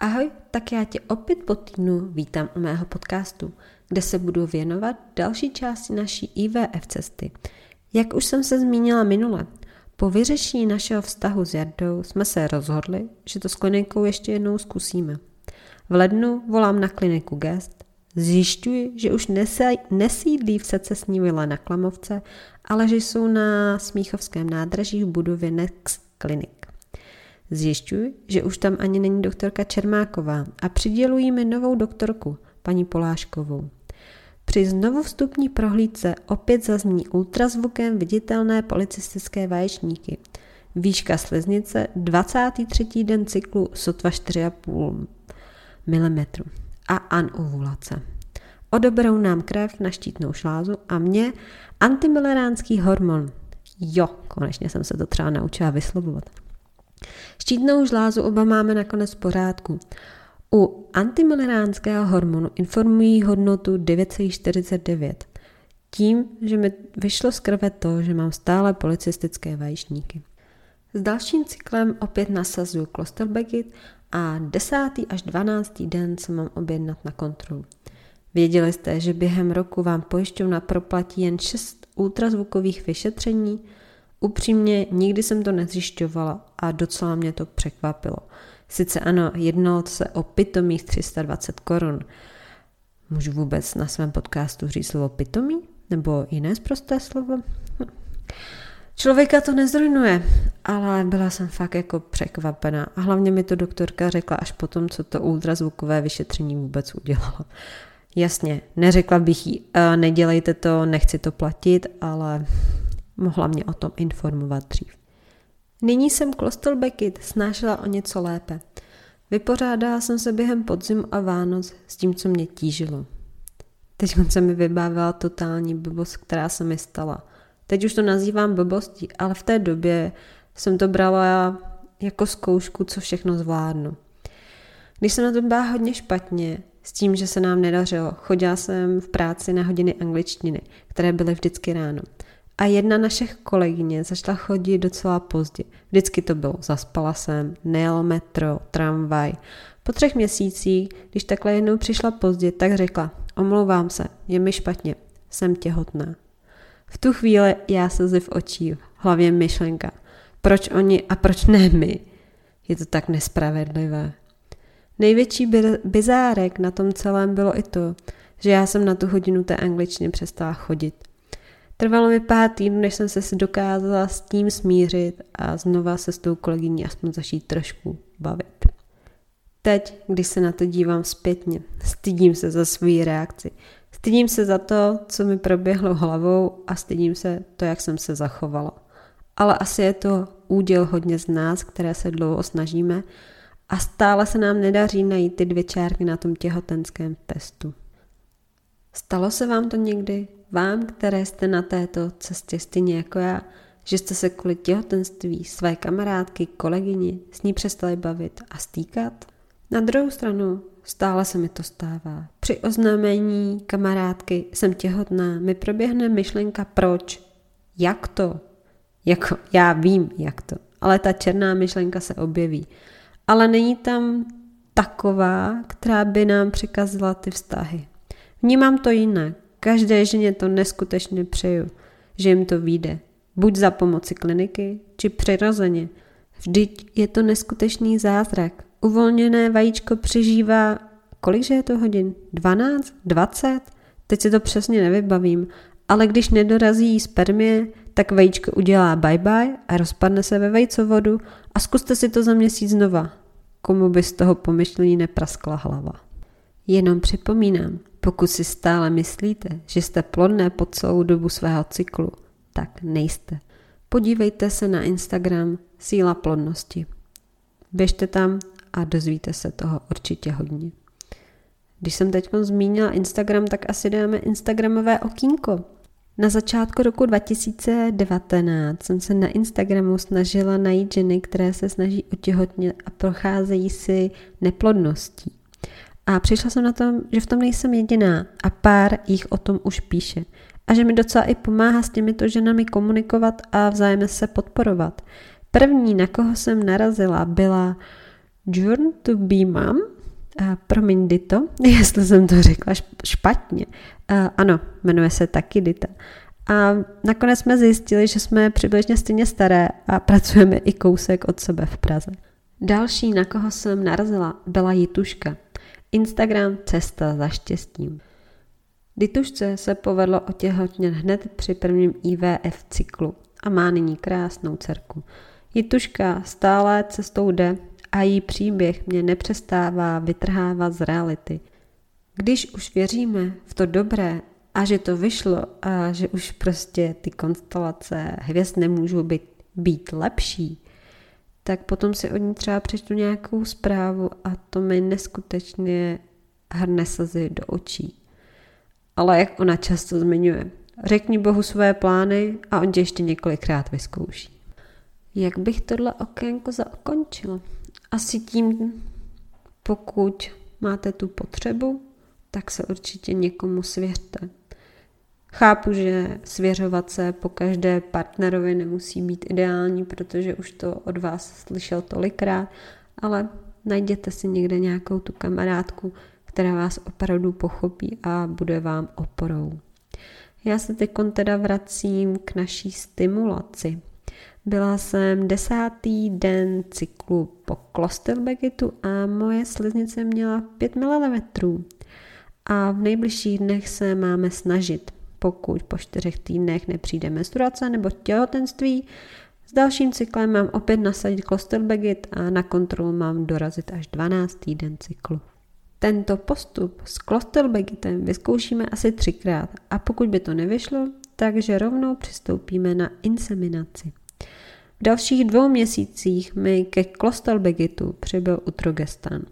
Ahoj, tak já tě opět po týdnu vítám u mého podcastu, kde se budu věnovat další části naší IVF cesty. Jak už jsem se zmínila minule, po vyřešení našeho vztahu s Jardou jsme se rozhodli, že to s klinikou ještě jednou zkusíme. V lednu volám na kliniku Gest, zjišťuji, že už nesídlí v secesní vile na Klamovce, ale že jsou na Smíchovském nádraží v budově Next Clinic. Zjišťuji, že už tam ani není doktorka Čermáková a přidělují mi novou doktorku, paní Poláškovou. Při znovu vstupní prohlídce opět zazní ultrazvukem viditelné policistické vaječníky. Výška sliznice 23. den cyklu sotva 4,5 mm a anovulace. Odoberou nám krev na štítnou šlázu a mě antimilleránský hormon. Jo, konečně jsem se to třeba naučila vyslovovat. Štítnou žlázu oba máme nakonec v pořádku. U antimileránského hormonu informují hodnotu 9,49. Tím, že mi vyšlo z krve to, že mám stále policistické vajíčníky. S dalším cyklem opět nasazuju Klosterbekit a 10. až 12. den se mám objednat na kontrolu. Věděli jste, že během roku vám pojišťovna proplatí jen 6 ultrazvukových vyšetření, Upřímně nikdy jsem to nezjišťovala a docela mě to překvapilo. Sice ano, jednalo se o pitomých 320 korun. Můžu vůbec na svém podcastu říct slovo pitomý? Nebo jiné zprosté slovo? Hm. Člověka to nezrujnuje, ale byla jsem fakt jako překvapená a hlavně mi to doktorka řekla až potom, co to ultrazvukové vyšetření vůbec udělalo. Jasně, neřekla bych jí, nedělejte to, nechci to platit, ale Mohla mě o tom informovat dřív. Nyní jsem Klostelbeckit snášela o něco lépe. Vypořádala jsem se během podzimu a Vánoc s tím, co mě tížilo. Teď se mi vybavila totální blbost, která se mi stala. Teď už to nazývám blbostí, ale v té době jsem to brala jako zkoušku, co všechno zvládnu. Když jsem na to byla hodně špatně, s tím, že se nám nedařilo, chodila jsem v práci na hodiny angličtiny, které byly vždycky ráno. A jedna našich kolegyně začala chodit docela pozdě. Vždycky to bylo, zaspala jsem, nejel metro, tramvaj. Po třech měsících, když takhle jednou přišla pozdě, tak řekla, omlouvám se, je mi špatně, jsem těhotná. V tu chvíli já se v očí, v hlavě myšlenka, proč oni a proč ne my? Je to tak nespravedlivé. Největší bizárek na tom celém bylo i to, že já jsem na tu hodinu té angličtiny přestala chodit. Trvalo mi pár týdnů, než jsem se dokázala s tím smířit a znova se s tou kolegyní aspoň začít trošku bavit. Teď, když se na to dívám zpětně, stydím se za svou reakci. Stydím se za to, co mi proběhlo hlavou a stydím se to, jak jsem se zachovala. Ale asi je to úděl hodně z nás, které se dlouho snažíme a stále se nám nedaří najít ty dvě čárky na tom těhotenském testu. Stalo se vám to někdy? vám, které jste na této cestě stejně jako já, že jste se kvůli těhotenství své kamarádky, kolegyni s ní přestali bavit a stýkat? Na druhou stranu stále se mi to stává. Při oznámení kamarádky jsem těhotná, mi proběhne myšlenka proč, jak to. Jako já vím, jak to, ale ta černá myšlenka se objeví. Ale není tam taková, která by nám překazila ty vztahy. Vnímám to jinak. Každé ženě to neskutečně přeju, že jim to vyjde. Buď za pomoci kliniky, či přirozeně. Vždyť je to neskutečný zázrak. Uvolněné vajíčko přežívá, kolikže je to hodin? 12? 20? Teď si to přesně nevybavím, ale když nedorazí spermie, tak vajíčko udělá bye-bye a rozpadne se ve vejcovodu a zkuste si to za měsíc znova. Komu by z toho pomyšlení nepraskla hlava. Jenom připomínám, pokud si stále myslíte, že jste plodné po celou dobu svého cyklu, tak nejste. Podívejte se na Instagram Síla plodnosti. Běžte tam a dozvíte se toho určitě hodně. Když jsem teď zmínila Instagram, tak asi dáme Instagramové okýnko. Na začátku roku 2019 jsem se na Instagramu snažila najít ženy, které se snaží otěhotnit a procházejí si neplodností. A přišla jsem na to, že v tom nejsem jediná a pár jich o tom už píše. A že mi docela i pomáhá s těmito ženami komunikovat a vzájemně se podporovat. První, na koho jsem narazila, byla Journey to be mom, uh, promiň Dito, jestli jsem to řekla špatně. Uh, ano, jmenuje se taky Dita. A nakonec jsme zjistili, že jsme přibližně stejně staré a pracujeme i kousek od sebe v Praze. Další, na koho jsem narazila, byla Jituška. Instagram Cesta za štěstím. Ditušce se povedlo otěhotnět hned při prvním IVF cyklu a má nyní krásnou dcerku. Jituška stále cestou jde a její příběh mě nepřestává vytrhávat z reality. Když už věříme v to dobré a že to vyšlo a že už prostě ty konstelace hvězd nemůžou být, být lepší, tak potom si od ní třeba přečtu nějakou zprávu a to mi neskutečně hrne slzy do očí. Ale jak ona často zmiňuje, řekni Bohu své plány a on tě ještě několikrát vyzkouší. Jak bych tohle okénko zakončila? Asi tím, pokud máte tu potřebu, tak se určitě někomu svěřte. Chápu, že svěřovat se po každé partnerovi nemusí být ideální, protože už to od vás slyšel tolikrát, ale najděte si někde nějakou tu kamarádku, která vás opravdu pochopí a bude vám oporou. Já se teď teda vracím k naší stimulaci. Byla jsem desátý den cyklu po Klosterbegitu a moje sliznice měla 5 mm. A v nejbližších dnech se máme snažit pokud po čtyřech týdnech nepřijde menstruace nebo těhotenství. S dalším cyklem mám opět nasadit Klosterbegit a na kontrolu mám dorazit až 12. týden cyklu. Tento postup s Klosterbegitem vyzkoušíme asi třikrát a pokud by to nevyšlo, takže rovnou přistoupíme na inseminaci. V dalších dvou měsících mi ke Klosterbegitu přibyl utrogestan.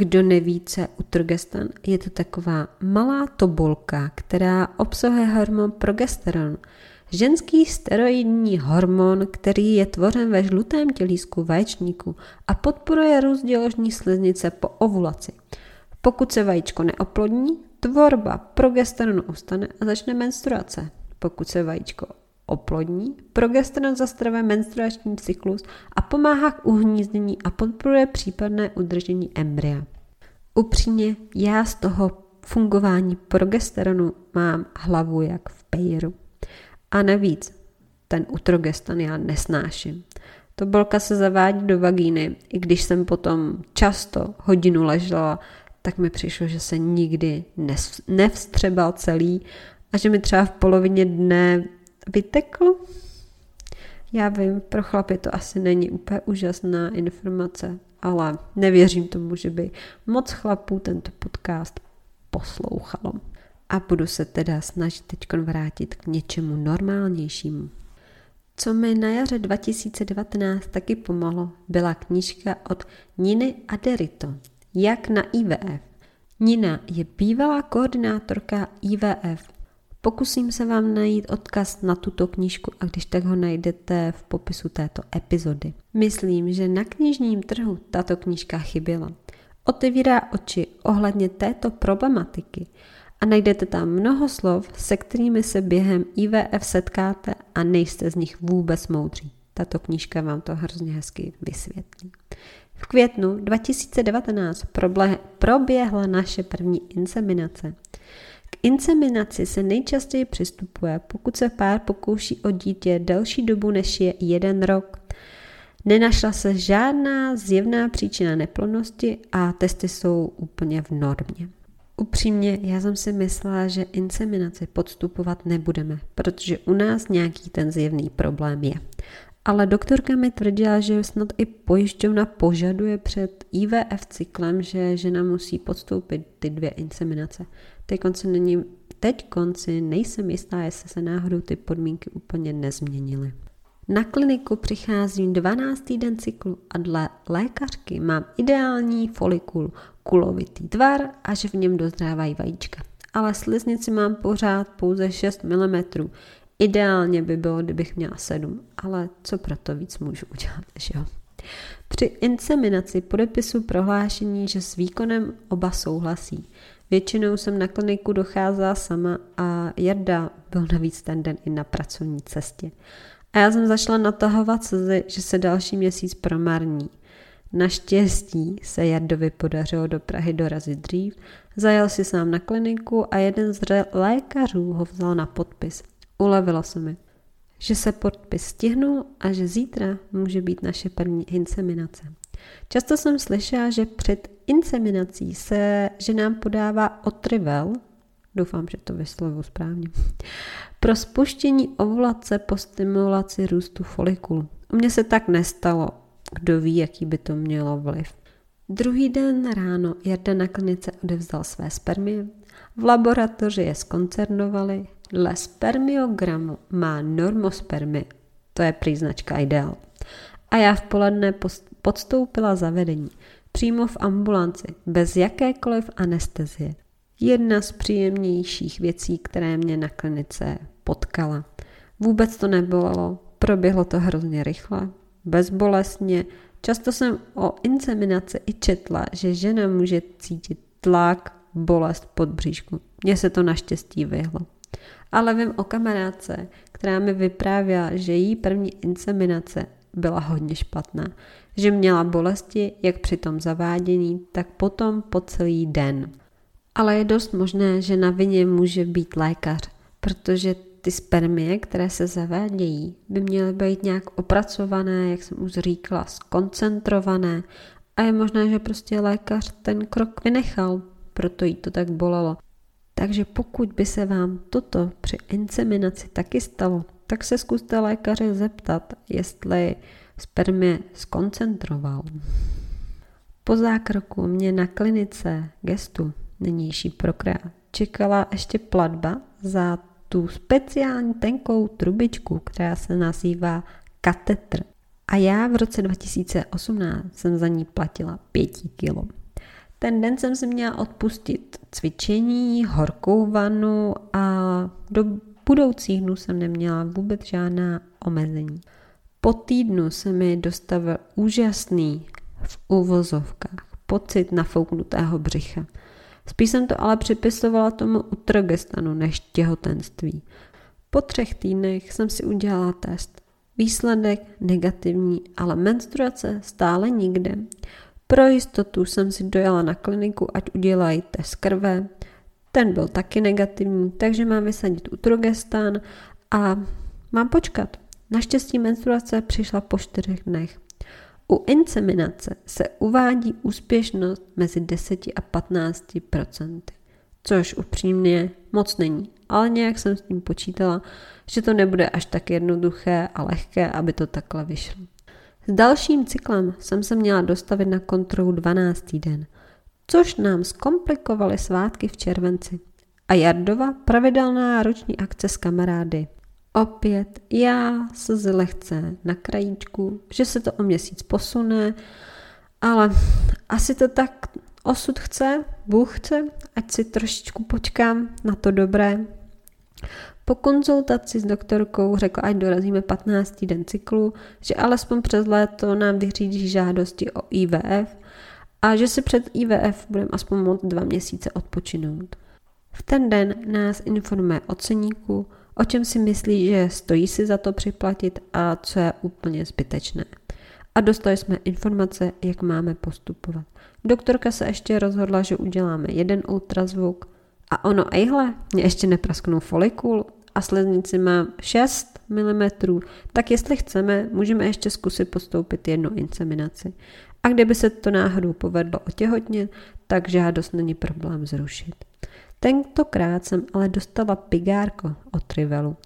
Kdo neví, co je utrogestan, je to taková malá tobolka, která obsahuje hormon progesteron, ženský steroidní hormon, který je tvořen ve žlutém tělísku vaječníku a podporuje růst děložní sliznice po ovulaci. Pokud se vajíčko neoplodní, tvorba progesteronu ustane a začne menstruace. Pokud se vajíčko oplodní, progesteron zastavuje menstruační cyklus a pomáhá k uhnízdění a podporuje případné udržení embrya. Upřímně, já z toho fungování progesteronu mám hlavu jak v pejru. A navíc, ten utrogestan já nesnáším. To bolka se zavádí do vagíny, i když jsem potom často hodinu ležela, tak mi přišlo, že se nikdy nevstřebal celý a že mi třeba v polovině dne vytekl. Já vím, pro chlapy to asi není úplně úžasná informace, ale nevěřím tomu, že by moc chlapů tento podcast poslouchalo. A budu se teda snažit teď vrátit k něčemu normálnějšímu. Co mi na jaře 2019 taky pomohlo, byla knížka od Niny Aderito, Jak na IVF. Nina je bývalá koordinátorka IVF Pokusím se vám najít odkaz na tuto knížku a když tak ho najdete v popisu této epizody. Myslím, že na knižním trhu tato knížka chyběla. Otevírá oči ohledně této problematiky a najdete tam mnoho slov, se kterými se během IVF setkáte a nejste z nich vůbec moudří. Tato knížka vám to hrozně hezky vysvětlí. V květnu 2019 proběhla naše první inseminace. K inseminaci se nejčastěji přistupuje, pokud se pár pokouší o dítě delší dobu než je jeden rok. Nenašla se žádná zjevná příčina neplodnosti a testy jsou úplně v normě. Upřímně, já jsem si myslela, že inseminaci podstupovat nebudeme, protože u nás nějaký ten zjevný problém je. Ale doktorka mi tvrdila, že snad i pojišťovna požaduje před IVF cyklem, že žena musí podstoupit ty dvě inseminace. Teď konci, není, teď konci nejsem jistá, jestli se náhodou ty podmínky úplně nezměnily. Na kliniku přicházím 12. den cyklu a dle lékařky mám ideální folikul, kulovitý tvar a že v něm dozrávají vajíčka. Ale sliznici mám pořád pouze 6 mm. Ideálně by bylo, kdybych měla 7, ale co pro to víc můžu udělat, že jo? Při inseminaci podepisu prohlášení, že s výkonem oba souhlasí. Většinou jsem na kliniku docházela sama a Jarda byl navíc ten den i na pracovní cestě. A já jsem začala natahovat slzy, že se další měsíc promarní. Naštěstí se Jardovi podařilo do Prahy dorazit dřív, zajel si sám na kliniku a jeden z lékařů ho vzal na podpis. Ulevilo se mi, že se podpis stihnul a že zítra může být naše první inseminace. Často jsem slyšela, že před inseminací se ženám podává otrivel, doufám, že to vyslovu správně, pro spuštění ovulace po stimulaci růstu folikulu. U mě se tak nestalo, kdo ví, jaký by to mělo vliv. Druhý den ráno Jarda na klinice odevzdal své spermie. V laboratoři je skoncernovali. Dle spermiogramu má normospermy, to je příznačka ideál. A já v poledne podstoupila zavedení. Přímo v ambulanci, bez jakékoliv anestezie. Jedna z příjemnějších věcí, které mě na klinice potkala. Vůbec to nebolelo, proběhlo to hrozně rychle, bezbolestně. Často jsem o inseminaci i četla, že žena může cítit tlak, bolest pod bříšku. Mně se to naštěstí vyhlo. Ale vím o kamarádce, která mi vyprávěla, že její první inseminace byla hodně špatná. Že měla bolesti jak při tom zavádění, tak potom po celý den. Ale je dost možné, že na vině může být lékař, protože ty spermie, které se zavádějí, by měly být nějak opracované, jak jsem už říkala, skoncentrované a je možné, že prostě lékař ten krok vynechal, proto jí to tak bolelo. Takže pokud by se vám toto při inseminaci taky stalo, tak se zkuste lékaře zeptat, jestli spermie skoncentroval. Po zákroku mě na klinice gestu nynější prokrea čekala ještě platba za tu speciální tenkou trubičku, která se nazývá katetr. A já v roce 2018 jsem za ní platila 5 kilo. Ten den jsem si měla odpustit cvičení, horkou vanu a do budoucích dnů jsem neměla vůbec žádná omezení. Po týdnu se mi dostavil úžasný v uvozovkách pocit nafouknutého břicha. Spíš jsem to ale připisovala tomu utrogestanu než těhotenství. Po třech týdnech jsem si udělala test. Výsledek negativní, ale menstruace stále nikde. Pro jistotu jsem si dojela na kliniku, ať udělají test krve. Ten byl taky negativní, takže mám vysadit utrogestan a mám počkat. Naštěstí menstruace přišla po čtyřech dnech. U inseminace se uvádí úspěšnost mezi 10 a 15 procenty, což upřímně moc není, ale nějak jsem s tím počítala, že to nebude až tak jednoduché a lehké, aby to takhle vyšlo. S dalším cyklem jsem se měla dostavit na kontrolu 12. den, což nám zkomplikovaly svátky v červenci a Jardova pravidelná roční akce s kamarády Opět já se lehce na krajíčku, že se to o měsíc posune, ale asi to tak osud chce, Bůh chce, ať si trošičku počkám na to dobré. Po konzultaci s doktorkou řekla, ať dorazíme 15. den cyklu, že alespoň přes léto nám vyřídí žádosti o IVF a že si před IVF budeme aspoň moct dva měsíce odpočinout. V ten den nás informuje o ceníku, o čem si myslí, že stojí si za to připlatit a co je úplně zbytečné. A dostali jsme informace, jak máme postupovat. Doktorka se ještě rozhodla, že uděláme jeden ultrazvuk a ono, ejhle, mě ještě neprasknul folikul a sleznici mám 6 mm, tak jestli chceme, můžeme ještě zkusit postoupit jednu inseminaci. A kdyby se to náhodou povedlo otěhotnit, tak žádost není problém zrušit. Tentokrát jsem ale dostala pigárko od Trivelu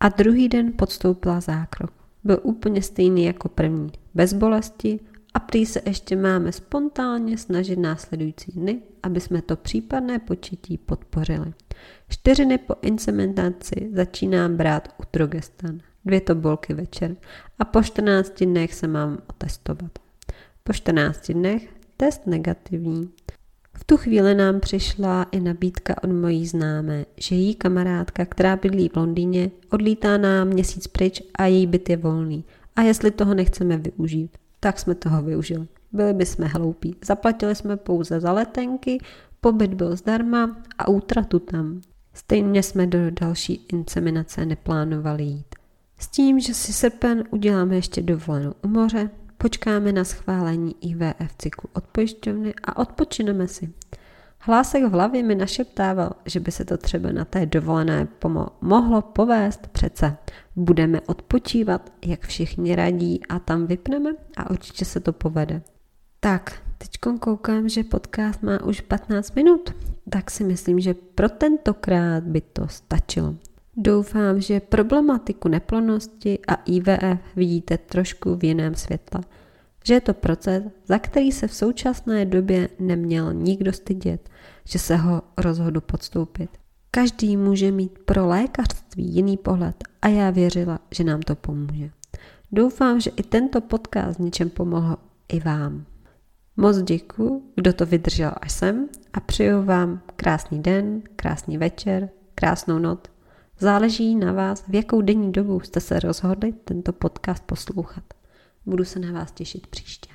a druhý den podstoupila zákrok. Byl úplně stejný jako první, bez bolesti a prý se ještě máme spontánně snažit následující dny, aby jsme to případné početí podpořili. Čtyři dny po insementaci začínám brát utrogestan, dvě tobolky večer a po 14 dnech se mám otestovat. Po 14 dnech test negativní. V tu chvíli nám přišla i nabídka od mojí známé, že její kamarádka, která bydlí v Londýně, odlítá na měsíc pryč a její byt je volný. A jestli toho nechceme využít, tak jsme toho využili. Byli bychom hloupí. Zaplatili jsme pouze za letenky, pobyt byl zdarma a útratu tam. Stejně jsme do další inseminace neplánovali jít. S tím, že si srpen uděláme ještě dovolenou u moře, počkáme na schválení IVF cyklu od pojišťovny a odpočineme si. Hlásek v hlavě mi našeptával, že by se to třeba na té dovolené pomo- mohlo povést přece. Budeme odpočívat, jak všichni radí a tam vypneme a určitě se to povede. Tak, teď koukám, že podcast má už 15 minut, tak si myslím, že pro tentokrát by to stačilo. Doufám, že problematiku neplodnosti a IVF vidíte trošku v jiném světle. Že je to proces, za který se v současné době neměl nikdo stydět, že se ho rozhodu podstoupit. Každý může mít pro lékařství jiný pohled a já věřila, že nám to pomůže. Doufám, že i tento podcast něčem pomohl i vám. Moc děkuji, kdo to vydržel až sem a přeju vám krásný den, krásný večer, krásnou noc. Záleží na vás, v jakou denní dobu jste se rozhodli tento podcast poslouchat. Budu se na vás těšit příště.